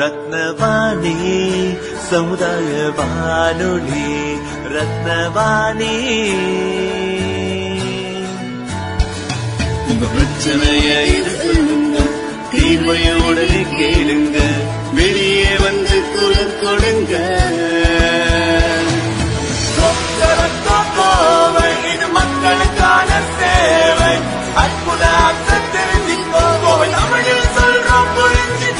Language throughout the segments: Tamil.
ரத்னவாணி சமுதாய வானொலி ரத்னவாணி. உங்க பிரச்சனைய தீர்வைய உடனே கேளுங்க வெளியே வந்து குரல் கொடுங்க. இது மக்களுக்கான சேவை அற்புத அர்த்தம் தெரிஞ்சுக்கோ கோவை தமிழில் சொல்றோம் புரிஞ்சுக்கோ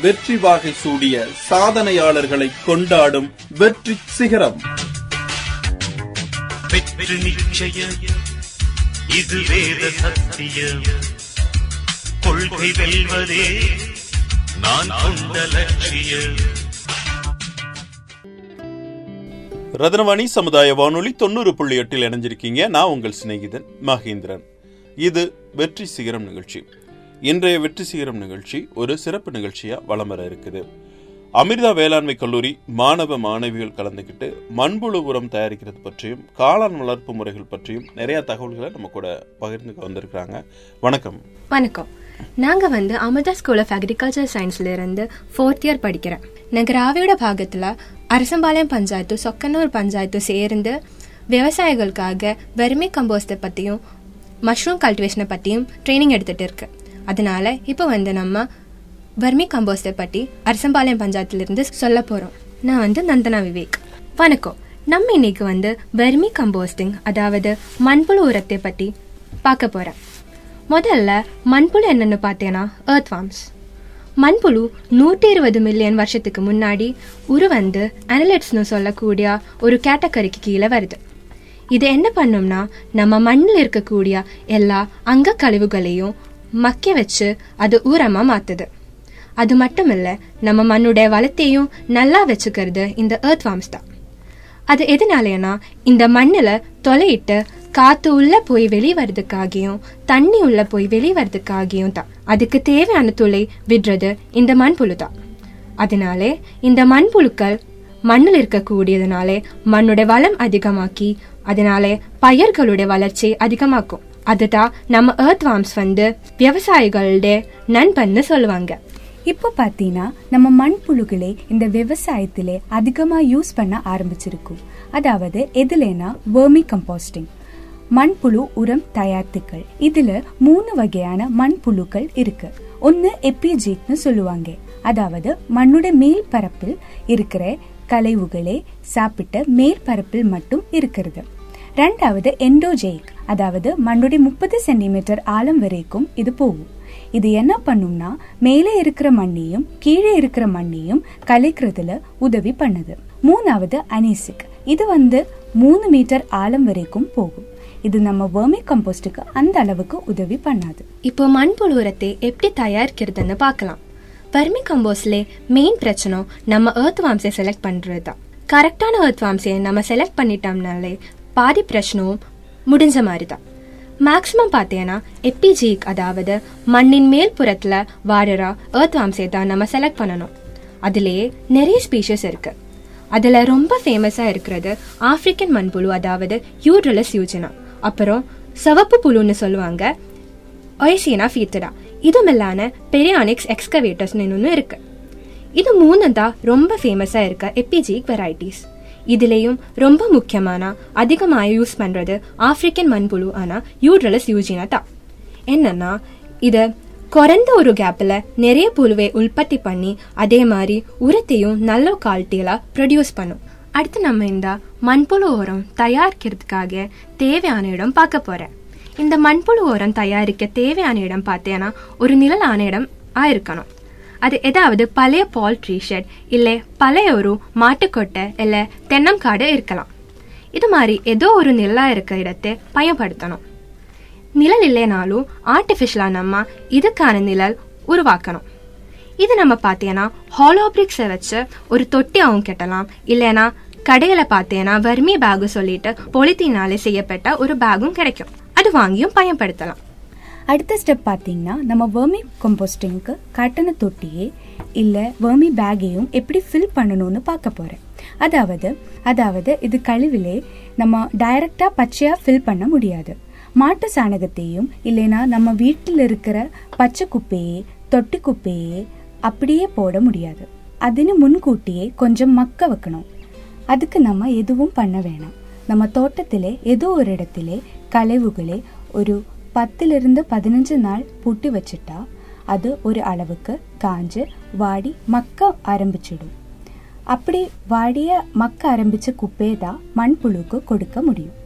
வெற்றி வாகை சூடிய சாதனையாளர்களை கொண்டாடும் வெற்றி சிகரம். வெற்றி நிச்சயம். இது வேத சத்தியம். கொள்கை வெல்வதே நான் கொண்ட லட்சியம். ரத்னவாணி சமுதாய வானொலி தொண்ணூறு புள்ளி எட்டில் இணைஞ்சிருக்கீங்க. நான் உங்கள் சிநேகிதன் மகேந்திரன். இது வெற்றி சிகரம் நிகழ்ச்சி. இன்றைய வெற்றி சிகரம் நிகழ்ச்சி ஒரு சிறப்பு நிகழ்ச்சியா வலம் வர இருக்குது. அமிர்தா வேளாண்மை கல்லூரி மாணவ மாணவிகள் கலந்துக்கிட்டு மண்புழு உரம் தயாரிக்கிறது பற்றியும் காளான் வளர்ப்பு முறைகள் பற்றியும் நிறைய தகவல்களை நம்ம கூட பகிர்ந்துக்க வந்திருக்கிறாங்க. வணக்கம். வணக்கம். நாங்க வந்து அமிர்தா ஸ்கூல் ஆஃப் அக்ரிகல்ச்சர் சயின்ஸ்ல இருந்து ஃபோர்த் இயர் படிக்கிறேன். நான் ராவியோட பாகத்துல அரசம்பாளையம் பஞ்சாயத்து சொக்கனூர் பஞ்சாயத்து சேர்ந்து விவசாயிகளுக்காக வெர்மி கம்போஸ்டை பத்தியும் மஷ்ரூம் கல்டிவேஷனை பத்தியும் ட்ரைனிங் எடுத்துட்டு இருக்கு. அதனால இப்போ வந்து நம்ம வர்மி கம்போஸ்டை பற்றி அரசம்பாளையம் பஞ்சாயத்துலேருந்து சொல்ல போகிறோம் நான் வந்து நந்தனா விவேக். வணக்கம். நம்ம இன்னைக்கு வந்து வர்மி கம்போஸ்டிங் அதாவது மண்புழு உரத்தை பற்றி பார்க்க போகிறேன் முதல்ல மண்புழு என்னென்னு பார்த்தேன்னா ஏர்த் worms. மண்புழு நூற்றி இருபது மில்லியன் வருஷத்துக்கு முன்னாடி உருவந்து அனலிட்ஸ்னு சொல்லக்கூடிய ஒரு கேட்டகரிக்கு கீழே வருது. இது என்ன பண்ணும்னா நம்ம மண்ணில் இருக்கக்கூடிய எல்லா அங்க கழிவுகளையும் மக்க வச்சு அது உரமா மாத்துது. அது மட்டும் இல்லை நம்ம மண்ணுடைய வளத்தையும் நல்லா வச்சுக்கிறது இந்த ஏர்த் வார்ம்ஸ் தான். அது எதனாலனா இந்த மண்ணில் தொலையிட்டு காற்று உள்ளே போய் வெளிவரதுக்காகியும் தண்ணி உள்ளே போய் வெளிவரதுக்காகியும் தான். அதுக்கு தேவையான துளை விடுறது இந்த மண்புழு தான். அதனாலே இந்த மண்புழுக்கள் மண்ணில் இருக்கக்கூடியதுனாலே மண்ணுடைய வளம் அதிகமாக்கி அதனாலே பயிர்களுடைய வளர்ச்சி அதிகமாக்கும். அதுதான் நம்ம ஏர்த் வார்ம்ஸ் வந்து விவசாயிகளுடைய நண்பன்னு சொல்லுவாங்க. இப்போ பார்த்தீங்கன்னா நம்ம மண்புழுக்களை இந்த விவசாயத்திலே அதிகமாக யூஸ் பண்ண ஆரம்பிச்சிருக்கும் அதாவது எதுலனா வேர்மி கம்போஸ்டிங் மண்புழு உரம் தயாரித்துக்கள். இதுல மூணு வகையான மண்புழுக்கள் இருக்கு. ஒன்னு எப்பிஜீக்னு சொல்லுவாங்க. அதாவது மண்ணுடைய மேல் பரப்பில் இருக்கிற கலைவுகளே சாப்பிட்ட மேற்பரப்பில் மட்டும் இருக்கிறது. ரெண்டாவது எண்டோஜெயிக் அதாவது மண்ணுடைய முப்பது சென்டிமீட்டர் ஆழம் வரைக்கும் இது போகும். இது என்ன பண்ணும்னா மேலே இருக்கிற மண்ணையும் கீழே இருக்கிற மண்ணையும் கலைக்கிறதுல உதவி பண்ணுது. மூணாவது அனிசிக் இது வந்து மூணு மீட்டர் ஆழம் வரைக்கும் போகும். இது நம்ம வேர்மி கம்போஸ்டுக்கு அந்த அளவுக்கு உதவி பண்ணாது. இப்போ மண்புழு உரத்தை எப்படி தயாரிக்கிறதுன்னு பார்க்கலாம். வர்மி கம்போஸ்ட்ல மெயின் பிரச்சனை நம்ம ஏர்த் வாம்ஸை செலக்ட் பண்றது தான் கரெக்டான ஏர்த் வாம்சையை நம்ம செலக்ட் பண்ணிட்டோம்னாலே பாதி பிரச்சனவும் முடிஞ்ச மாதிரி தான் மேக்ஸிமம் பார்த்தீங்கன்னா எப்பிஜீக் அதாவது மண்ணின் மேல் புறத்தில் வாடுற ஏர்த் worms-ஐ தான் நம்ம செலக்ட் பண்ணணும். அதுலயே நிறைய ஸ்பீஷஸ் இருக்கு. அதில் ரொம்ப ஃபேமஸாக இருக்கிறது ஆப்பிரிக்கன் மண்புழு அதாவது யூட்ரலஸ் யூஜினா அப்புறம் சிவப்பு புழுன்னு சொல்லுவாங்க ஒய்சியனா ஃபீத்தடா இது பெரியானிக்ஸ் எக்ஸ்கவேட்டர்ஸ்னு இன்னொன்று இருக்கு. இது மூணு தான் ரொம்ப ஃபேமஸாக இருக்க எப்பிஜிக் வெரைட்டிஸ் இதுலேயும் ரொம்ப முக்கியமான அதிகமாக யூஸ் பண்ணுறது ஆப்பிரிக்கன் மண்புழு ஆனால் யூட்ரலஸ் யூஜினா தான் என்னன்னா இது குறைந்த ஒரு கேப்பில் நிறைய புழுவை உற்பத்தி பண்ணி அதே மாதிரி உரத்தையும் நல்ல குவாலிட்டியில ப்ரொடியூஸ் பண்ணும் அடுத்து நம்ம இந்த மண்புழு உரம் தயாரிக்கிறதுக்காக தேவையான இடம் பார்க்க போகிறேன் இந்த மண்புழு உரம் தயாரிக்க தேவையான இடம் பார்த்தேன்னா ஒரு நிழலான இடம் ஆயிருக்கணும் அது ஏதாவது பழைய பால்ட்ரி ஷெட் இல்லை பழைய ஒரு மாட்டுக்கொட்டை இல்லை தென்னங்காடு இருக்கலாம். இது மாதிரி ஏதோ ஒரு நிழலாக இருக்க இடத்தை பயன்படுத்தணும். நிழல் இல்லைனாலும் ஆர்டிஃபிஷியலாக நம்ம இதுக்கான நிழல் உருவாக்கணும். இது நம்ம பார்த்தீங்கன்னா ஹாலோபிரிக்ஸை வச்சு ஒரு தொட்டியாகவும் கட்டலாம். இல்லைனா கடையில் பார்த்தீங்கன்னா வர்மி பேகு சொல்லிட்டு பொலித்தீனாலே செய்யப்பட்ட ஒரு பேகும் கிடைக்கும். அது வாங்கியும் பயன்படுத்தலாம். அடுத்த ஸ்டெப் பார்த்தீங்கன்னா நம்ம வேர்மி கம்போஸ்டிங்க்கு கட்டண தொட்டியே இல்லை வேர்மி பேக்கையும் எப்படி ஃபில் பண்ணணும்னு பார்க்க போகிறேன் அதாவது அதாவது இது கழிவிலே நம்ம டைரக்டாக பச்சையாக ஃபில் பண்ண முடியாது மாட்டு சாணகத்தையும் இல்லைனா நம்ம வீட்டில் இருக்கிற பச்சை குப்பையே தொட்டி குப்பையே அப்படியே போட முடியாது അതിന് മുൻകൂട്ടിയെ கொஞ்சம் மக்க வைக்கணும் அதுக்கு நம்ம எதுவும் பண்ண வேணாம் நம்ம தோட்டத்திலே ஏதோ ஒரு இடத்திலே கழிவுகளை ஒரு பத்திலிருந்து பதினஞ்சு நாள் பூட்டி வச்சுட்டா அது ஒரு அளவுக்கு காஞ்சு வாடி மக்க ஆரம்பிச்சிடும். அப்படி வாடிய மக்க ஆரம்பிச்ச குப்பையை தான் மண்புழுக்கு கொடுக்க முடியும்.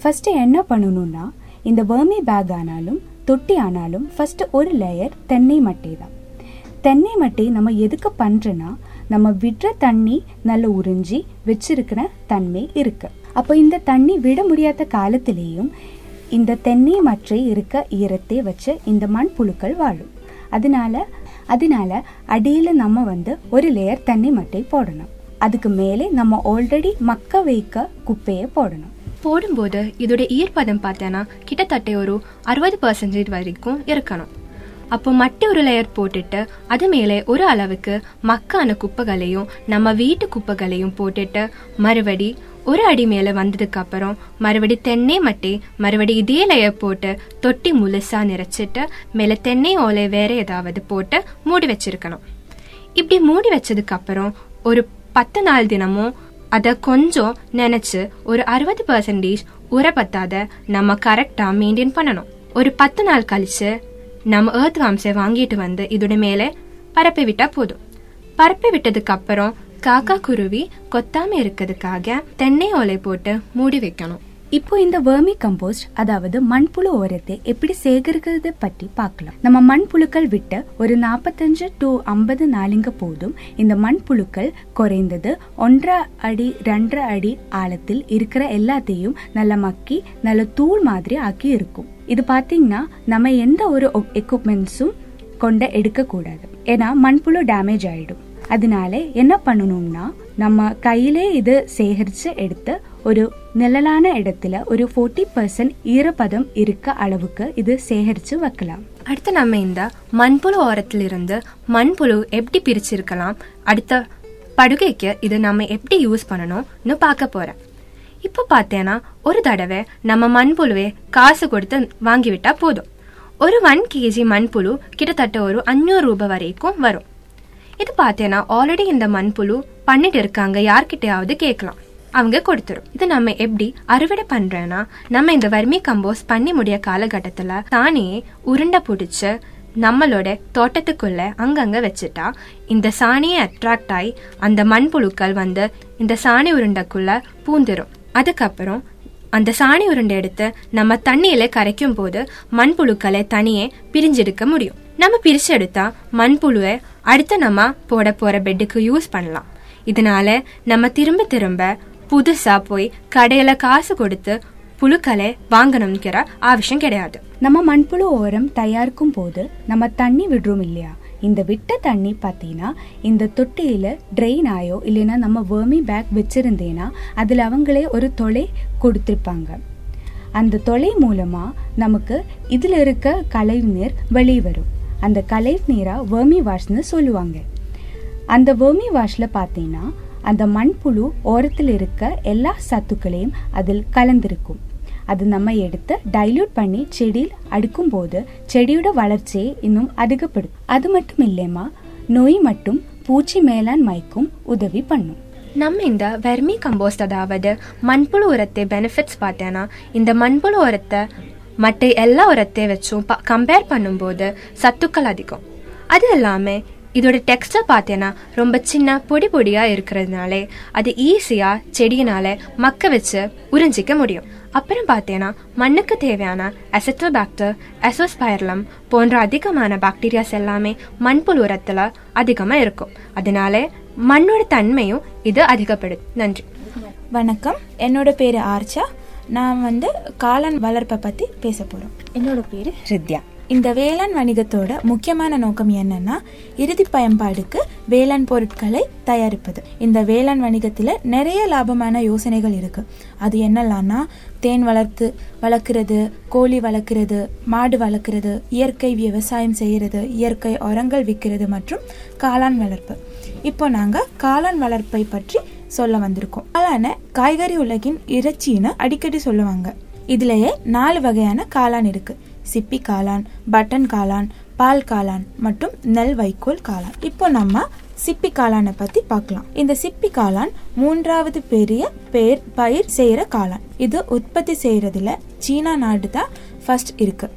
ஃபர்ஸ்ட் என்ன பண்ணணும்னா இந்த வேர்மி பேக் ஆனாலும் தொட்டி ஆனாலும் ஃபர்ஸ்ட் ஒரு லேயர் தென்னை மட்டை தான். தென்னை மட்டை நம்ம எதுக்கு பண்றோன்னா நம்ம விடுற தண்ணி நல்ல உறிஞ்சி வச்சிருக்கிற தன்மை இருக்கு. அப்போ இந்த தண்ணி விட முடியாத காலத்திலேயும் இந்த தென்னை மற்றை இருக்க ஈரத்தை வச்சு இந்த மண்புழுக்கள் வாழும். அதனால அதனால அடியில் நம்ம வந்து ஒரு லேயர் தென்னை மட்டை போடணும். அதுக்கு மேலே நம்ம ஆல்ரெடி மக்க வைக்க குப்பையை போடணும். போடும்போது இதோட ஈர்ப்பதம் பார்த்தேன்னா கிட்டத்தட்ட ஒரு அறுபது பர்சன்டேஜ் வரைக்கும் இருக்கணும். அப்போ மட்டை ஒரு லேயர் போட்டுட்டு அது மேலே ஒரு அளவுக்கு மக்கான குப்பைகளையும் நம்ம வீட்டு குப்பைகளையும் போட்டுட்டு மறுபடி ஒரு அடி மேலே வந்ததுக்கு அப்புறம் மறுபடி தென்னை மட்டி மறுபடி இதே லேயர் போட்டு தொட்டி முழுசா நிறைச்சிட்டு மேலே தென்னை ஓலை வேற ஏதாவது போட்டு மூடி வச்சிருக்கணும். இப்படி மூடி வச்சதுக்கு அப்புறம் ஒரு பத்து நாள் தினமும் அதை கொஞ்சம் நினைச்சு ஒரு அறுபது பர்சன்டேஜ் உர பத்தாத நம்ம கரெக்டா மெயின்டைன் பண்ணணும். ஒரு பத்து நாள் கழிச்சு நம்ம ஏர்த் வாம்ஸை வாங்கிட்டு வந்து இதோட மேலே பரப்பி விட்டா போதும். பரப்பி விட்டதுக்கு அப்புறம் காக்கா குருவி கொத்தாம இருக்கிறதுக்காக தென்னை ஓலை போட்டு மூடி வைக்கணும். இப்போ இந்த வேர்மி கம்போஸ்ட் அதாவது மண்புழு உரத்தை எப்படி சேகரிக்கிறது பற்றி பார்க்கலாம். நம்ம மண்புழுக்கள் விட்டு ஒரு நாற்பத்தஞ்சு டு ஐம்பது நாளுங்க போதும் இந்த மண்புழுக்கள் குறைந்தது ஒன்றரை அடி ரெண்டரை அடி ஆழத்தில் இருக்கிற எல்லாத்தையும் நல்ல மக்கி நல்ல தூள் மாதிரி ஆக்கி இருக்கும். இது பாத்தீங்கன்னா நம்ம எந்த ஒரு எக்யூப்மெண்ட்ஸும் கொண்ட எடுக்க கூடாது ஏன்னா மண்புழு டேமேஜ் ஆயிடும். அதனால என்ன பண்ணணும்னா நம்ம கையிலே இது சேகரிச்சு எடுத்து ஒரு நிழலான இடத்துல ஒரு ஃபோர்ட்டி பர்சன்ட் ஈரப்பதம் இருக்க அளவுக்கு இது சேகரிச்சு வைக்கலாம். அடுத்து நம்ம இந்த மண்புழு ஓரத்திலிருந்து மண்புழு எப்படி பிரிச்சிருக்கலாம் அடுத்த படுகைக்கு இது நம்ம எப்படி யூஸ் பண்ணணும்னு பார்க்க போறேன். இப்போ பார்த்தேன்னா ஒரு தடவை நம்ம மண்புழுவை காசு கொடுத்து வாங்கிவிட்டா போதும். ஒரு ஒன் கேஜி மண்புழு கிட்டத்தட்ட ஒரு அஞ்சூறு ரூபாய் வரைக்கும் வரும். இது பார்த்தேன்னா ஆல்ரெடி இந்த மண்புழு பண்ணிட்டு இருக்காங்க. யார்கிட்டயாவது கேட்கலாம். அவங்க கொடுத்துரும். இது நம்ம எப்படி அறுவடை பண்றேன்னா நம்ம இந்த வர்மி கம்போஸ் பண்ணி முடிய காலகட்டத்துல தானே உருண்டை பிடிச்சு நம்மளோட தோட்டத்துக்குள்ள அங்கங்க வச்சுட்டா இந்த சாணியை அட்ராக்ட் ஆகி அந்த மண்புழுக்கள் வந்து இந்த சாணி உருண்டைக்குள்ள பூந்துரும். அதுக்கப்புறம் அந்த சாணி உருண்டை எடுத்து நம்ம தண்ணியில கரைக்கும் போது மண்புழுக்களை தனியே பிரிஞ்செடுக்க முடியும். நம்ம பிரிச்சு எடுத்தா மண்புழுவை அடுத்து நம்ம போட போற பெட்டுக்கு யூஸ் பண்ணலாம். இதனால நம்ம திரும்ப திரும்ப புதுசா போய் கடையில காசு கொடுத்து புழுக்களை வாங்கணுங்கிற அவசியம் கிடையாது. நம்ம மண்புழு ஓரம் தயாரிக்கும் போது நம்ம தண்ணி விடுறோம் இல்லையா? இந்த விட்ட தண்ணி பார்த்தீங்கன்னா இந்த தொட்டியில ட்ரெயின் ஆயோ இல்லைன்னா நம்ம வேர்மி பேக் வச்சுருந்தேன்னா அதில் அவங்களே ஒரு தொலை கொடுத்துருப்பாங்க. அந்த தொலை மூலமா நமக்கு இதில் இருக்க கழிவு நீர் வெளியே வரும் அந்த கழிவு நீரா வேர்மி வாஷ்னு சொல்லுவாங்க. அந்த வேர்மி வாஷில் பார்த்தீங்கன்னா அந்த மண்புழு ஓரத்தில் இருக்க எல்லா சத்துக்களையும் அதில் கலந்திருக்கும். அது நம்ம எடுத்து டைல்யூட் பண்ணி செடியில் அடுக்கும் போது செடியோட வளர்ச்சியை இன்னும் அதிகப்படும் அது மட்டும் இல்லையமா நோய் மட்டும் பூச்சி மேலாண்மைக்கும் உதவி பண்ணும். நம்ம இந்த வெர்மி கம்போஸ்ட் அதாவது மண்புழு உரத்தை பெனிஃபிட்ஸ் பார்த்தேன்னா இந்த மண்புழு உரத்தை மற்ற எல்லா உரத்தை வச்சும் ப கம்பேர் பண்ணும்போது சத்துக்கள் அதிகம். அது எல்லாமே இதோட டெக்ஸ்டர் பார்த்தேன்னா ரொம்ப சின்ன பொடி பொடியாக இருக்கிறதுனாலே அது ஈஸியாக செடியினால மக்க வச்சு உறிஞ்சிக்க முடியும். அப்புறம் பார்த்தேன்னா மண்ணுக்கு தேவையான அசட்டோபாக்டர் அசோஸ்பயர்லம் போன்ற அதிகமான பாக்டீரியாஸ் எல்லாமே மண்புழு உரத்தில் அதிகமாக இருக்கும். அதனால மண்ணோட தன்மையும் இது அதிகப்படும் நன்றி. வணக்கம். என்னோட பேர் ஆர்ச்சா. நான் வந்து காளான் வளர்ப்பை பற்றி பேச போகிறோம் என்னோட பேரு ஹிருத்யா இந்த வேளாண் வணிகத்தோட முக்கியமான நோக்கம் என்னன்னா இறுதி பயன்பாடுக்கு வேளாண் பொருட்களை தயாரிப்பது. இந்த வேளாண் வணிகத்தில் நிறைய லாபமான யோசனைகள் இருக்கு. அது என்னெல்லாம்னா தேன் வளர்த்து வளர்க்குறது கோழி வளர்க்குறது மாடு வளர்க்குறது இயற்கை விவசாயம் செய்கிறது இயற்கை உரங்கள் விற்கிறது மற்றும் காளான் வளர்ப்பு. இப்போ நாங்கள் காளான் வளர்ப்பை பற்றி சொல்ல வந்திருக்கோம். காளான காய்கறி உலகின் இறைச்சின்னு அடிக்கடி சொல்லுவாங்க. இதுலயே நாலு வகையான காளான் இருக்கு. சிப்பி காளான் பட்டன் காளான் பால் காளான் மற்றும் நெல் வைக்கோல் காளான். இப்போ நம்ம சிப்பி காளானை பத்தி பார்க்கலாம். இந்த சிப்பி காளான் மூன்றாவது பெரிய பேர் பயிர் செய்யற காளான். இது உற்பத்தி செய்யறதுல சீனா நாடு தான் ஃபர்ஸ்ட் இருக்கு.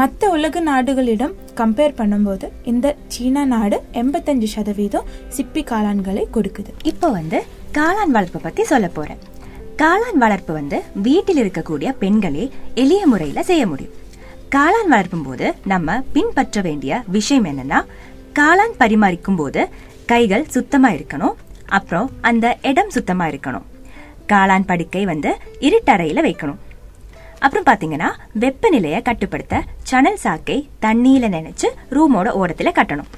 மற்ற உலக நாடுகளிடம் கம்பேர் பண்ணும்போது இந்த சீனா நாடு எண்பத்தஞ்சு சதவீதம் சிப்பி காளான்களை கொடுக்குது. இப்போ வந்து காளான் வளர்ப்பு பத்தி சொல்ல போறேன். காளான் வளர்ப்பு வந்து வீட்டில் இருக்கக்கூடிய பெண்களே எளிய முறையில செய்ய முடியும். காளான் வளர்ப்பும் போது நம்ம பின்பற்ற வேண்டிய விஷயம் என்னன்னா காளான் பரிமாறிக்கும் போது கைகள் சுத்தமா இருக்கணும் அப்புறம் அந்த இடம் சுத்தமா இருக்கணும். காளான் படுக்கை வந்து இருட்டறையில வைக்கணும். அப்புறம் பாத்தீங்கன்னா வெப்பநிலையை கட்டுப்படுத்த சணல் சாக்கை தண்ணியில நினைச்சு ரூமோட ஓரத்துல கட்டணும்.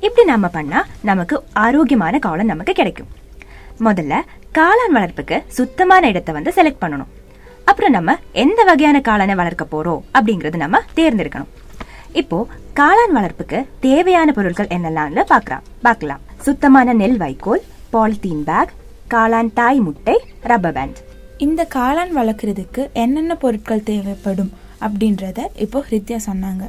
இப்படி நம்ம பண்ணா நமக்கு ஆரோக்கியமான காலம் நமக்கு கிடைக்கும். முதல்ல காளான் வளர்ப்புக்கு சுத்தமான இடத்தை வந்து செலக்ட் பண்ணணும். அப்புறம் நம்ம எந்த வகையான காளானை வளர்க்க போறோம் அப்படிங்கறது நம்ம தேர்ந்தெடுக்கணும். இப்போ காளான் வளர்ப்புக்கு தேவையான பொருட்கள் என்னெல்லாம்னு பார்க்கலாம் பார்க்கலாம். சுத்தமான நெல் வைக்கோல் பாலித்தீன் பேக் காளான் தாய் முட்டை ரப்பர் பேண்ட் இந்த காளான் வளர்க்குறதுக்கு என்னென்ன பொருட்கள் தேவைப்படும் அப்படின்றத இப்போ ஹிருத்யா சொன்னாங்க.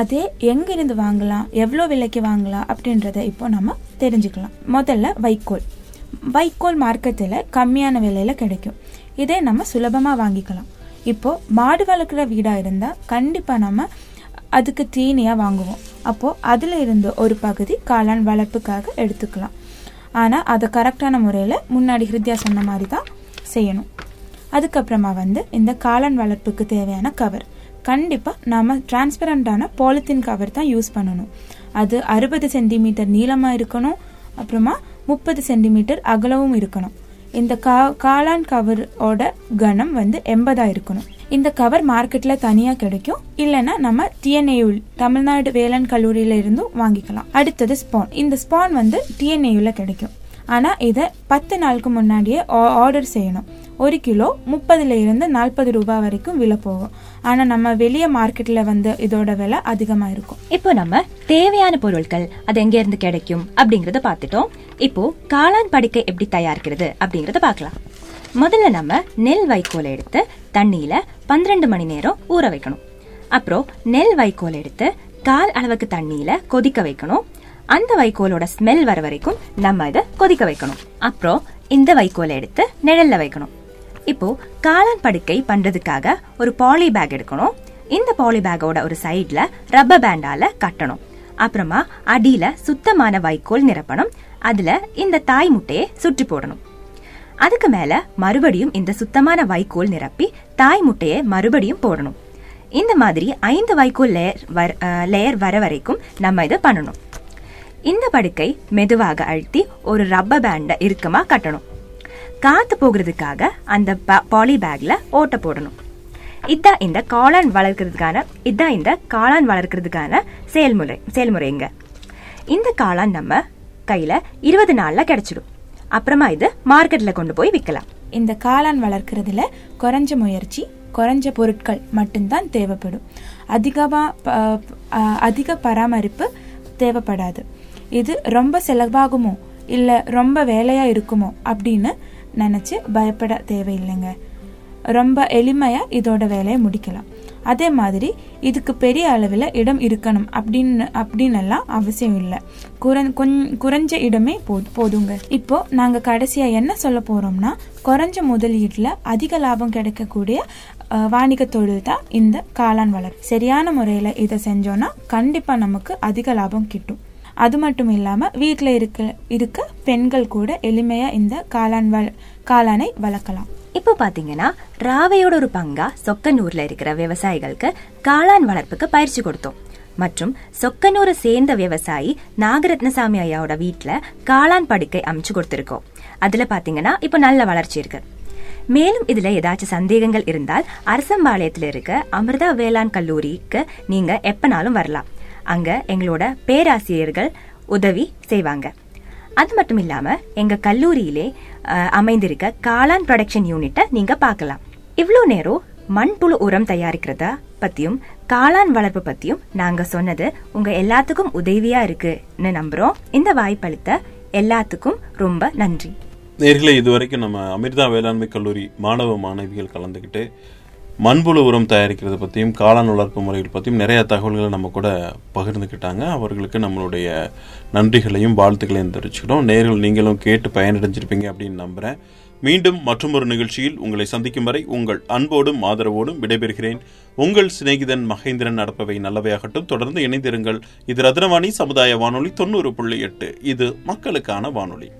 அதே எங்கிருந்து வாங்கலாம் எவ்வளோ விலைக்கு வாங்கலாம் அப்படின்றத இப்போ நம்ம தெரிஞ்சுக்கலாம். முதல்ல வைக்கோல். வைக்கோல் மார்க்கெட்டில் கம்மியான விலையில் கிடைக்கும். இதே நம்ம சுலபமாக வாங்கிக்கலாம். இப்போது மாடு வளர்க்குற வீடாக இருந்தால் கண்டிப்பாக நம்ம அதுக்கு தீனியாக வாங்குவோம். அப்போது அதில் இருந்து ஒரு பகுதி காளான் வளர்ப்புக்காக எடுத்துக்கலாம். ஆனால் அதை கரெக்டான முறையில் முன்னாடி ஹிருத்யா சொன்ன மாதிரி தான் செய்யணும். அதுக்கப்புறமா வந்து இந்த காளான் வளர்ப்புக்கு தேவையான கவர். கண்டிப்பாக நாம் டிரான்ஸ்பரண்டான பாலித்தீன் கவர் தான் யூஸ் பண்ணணும். அது அறுபது சென்டிமீட்டர் நீளமாக இருக்கணும். அப்புறமா முப்பது சென்டிமீட்டர் அகலவும் இருக்கணும். இந்த கா காளான் கவரோட கனம் வந்து எண்பதா இருக்கணும். இந்த கவர் மார்க்கெட்ல தனியா கிடைக்கும். இல்லைன்னா நம்ம டிஎன்ஏயுல் தமிழ்நாடு வேளாண் கல்லூரியில இருந்தும் வாங்கிக்கலாம். அடுத்தது ஸ்பான் இந்த ஸ்பான் வந்து டிஎன்ஏயுல கிடைக்கும். ஆனா இதை பத்து நாளுக்கு முன்னாடியே ஆர்டர் செய்யணும். ஒரு கிலோ முப்பதுல இருந்து நாற்பது ரூபாய் வரைக்கும் விலை போகும். ஆனா நம்ம வெளியே மார்க்கெட்ல வந்து இதோட விலை அதிகமா இருக்கும். இப்போ நம்ம தேவையான பொருட்கள் அது எங்க இருந்து கிடைக்கும் அப்படிங்கறத பார்த்துட்டோம். இப்போ காளான் படுக்கை எப்படி தயாரிக்கிறது அப்படிங்கறத பார்க்கலாம். முதல்ல நம்ம நெல் வைக்கோலை எடுத்து தண்ணியில பன்னிரண்டு மணி நேரம் ஊற வைக்கணும். அப்புறம் நெல் வைக்கோல் எடுத்து கால் அளவுக்கு தண்ணியில கொதிக்க வைக்கணும். அந்த வைக்கோலோட ஸ்மெல் வர வரைக்கும் நம்ம இதை கொதிக்க வைக்கணும். அப்புறம் இந்த வைக்கோலை எடுத்து நிழல்ல வைக்கணும். இப்போ காளான் படுக்கை பண்றதுக்காக ஒரு பாலி பேக் எடுக்கணும். இந்த பாலி பேக்கோட ஒரு சைட்ல ரப்பர் பேண்டால கட்டணும். அப்புறமா அடியில சுத்தமான வைக்கோல் நிரப்பணும். அதுல இந்த தாய் முட்டையை சுற்றி போடணும். அதுக்கு மேல மறுபடியும் இந்த சுத்தமான வைக்கோல் நிரப்பி தாய் முட்டையை மறுபடியும் போடணும். இந்த மாதிரி ஐந்து வைக்கோல் லேயர் வர லேயர் வர வரைக்கும் நம்ம இதை பண்ணணும். இந்த படுக்கை மெதுவாக அழுத்தி ஒரு ரப்பர் பேண்டை இறுக்கமா கட்டணும். காத்து போகிறதுக்காக அந்த பாலி பேக்ல ஓட்ட போடணும். இதான் இந்த காளான் வளர்க்கறதுக்கான இதான் இந்த காளான் வளர்க்கறதுக்கான செயல்முறை செயல்முறைங்க. இந்த காளான் நம்ம கையில இருபது நாள்ல கிடைச்சிடும். அப்புறமா இது மார்க்கெட்ல கொண்டு போய் விற்கலாம் இந்த காளான் வளர்க்கறதுல குறைஞ்ச முயற்சி குறைஞ்ச பொருட்கள் மட்டும்தான் தேவைப்படும். அதிகமாக ப- அதிக பராமரிப்பு தேவைப்படாது. இது ரொம்ப செலவாகுமோ இல்லை ரொம்ப வேலையாக இருக்குமோ அப்படின்னு நினச்சி பயப்பட தேவையில்லைங்க. ரொம்ப எளிமையா இதோட வேலையை முடிக்கலாம். அதே மாதிரி இதுக்கு பெரிய அளவில் இடம் இருக்கணும் அப்படின்னு அப்படின்னெல்லாம் அவசியம் இல்லை. குறை கொஞ் குறைஞ்ச இடமே போது போதுங்க. இப்போ நாங்கள் கடைசியாக என்ன சொல்ல போகிறோம்னா குறைஞ்ச முதலீட்டில் அதிக லாபம் கிடைக்கக்கூடிய வாணிக தொழில் தான் இந்த காளான் வளர்ப்பு. சரியான முறையில் இதை செஞ்சோன்னா கண்டிப்பாக நமக்கு அதிக லாபம் கிட்டும். அது மட்டும் இல்லாமல் வீட்டில் இருக்க இருக்க பெண்கள் கூட எளிமையாக இந்த காளான் வள காளானை வளர்க்கலாம். இப்போ பார்த்தீங்கன்னா ராவையோட ஒரு பங்கா சொக்கனூர்ல இருக்கிற விவசாயிகளுக்கு காளான் வளர்ப்புக்கு பயிற்சி கொடுத்தோம். மற்றும் சொக்கனூரை சேர்ந்த விவசாயி நாகரத்னசாமி ஐயாவோட வீட்டில் காளான் படுக்கை அமைச்சு கொடுத்துருக்கோம். அதில் பார்த்தீங்கன்னா இப்போ நல்ல வளர்ச்சி இருக்கு. மேலும் இதில் ஏதாச்சும் சந்தேகங்கள் இருந்தால் அரசம்பாளையத்தில் இருக்க அமிர்தா வேளாண் கல்லூரிக்கு நீங்கள் எப்பனாலும் வரலாம். அங்க எங்களோட பேராசிரியர்கள் உதவி செய்வாங்க. அது மட்டும் இல்லாம எங்க கல்லூரியிலே அமைந்திருக்க காளான் ப்ரொடக்ஷன் யூனிட்டை நீங்க பார்க்கலாம். இவ்வளோ நேரம் மண்புழு உரம் தயாரிக்கிறத பத்தியும் காளான் வளர்ப்பு பத்தியும் நாங்க சொன்னது உங்க எல்லாத்துக்கும் உதவியா இருக்குன்னு நம்புறோம். இந்த வாய்ப்பளித்த எல்லாத்துக்கும் ரொம்ப நன்றி. நேர்களை இதுவரைக்கும் நம்ம அமிர்தா வேளாண்மை கல்லூரி மாணவ மாணவிகள் கலந்துக்கிட்டு மண்புழு உரம் தயாரிக்கிறது பற்றியும் காளான் வளர்ப்பு முறைகள் பற்றியும் நிறைய தகவல்களை நம்ம கூட பகிர்ந்துக்கிட்டாங்க. அவர்களுக்கு நம்மளுடைய நன்றிகளையும் வாழ்த்துக்களையும் தெரிவிச்சுக்கிறோம். நேர்கள் நீங்களும் கேட்டு பயனடைஞ்சிருப்பீங்க அப்படின்னு நம்புகிறேன் மீண்டும் மற்றொரு நிகழ்ச்சியில் உங்களை சந்திக்கும் வரை உங்கள் அன்போடும் ஆதரவோடும் விடைபெறுகிறேன். உங்கள் சிநேகிதன் மகேந்திரன் நடப்பவை நல்லவையாகட்டும். தொடர்ந்து இணைந்திருங்கள். இது ரத்னவாணி சமுதாய வானொலி தொண்ணூறு புள்ளி எட்டு. இது மக்களுக்கான வானொலி.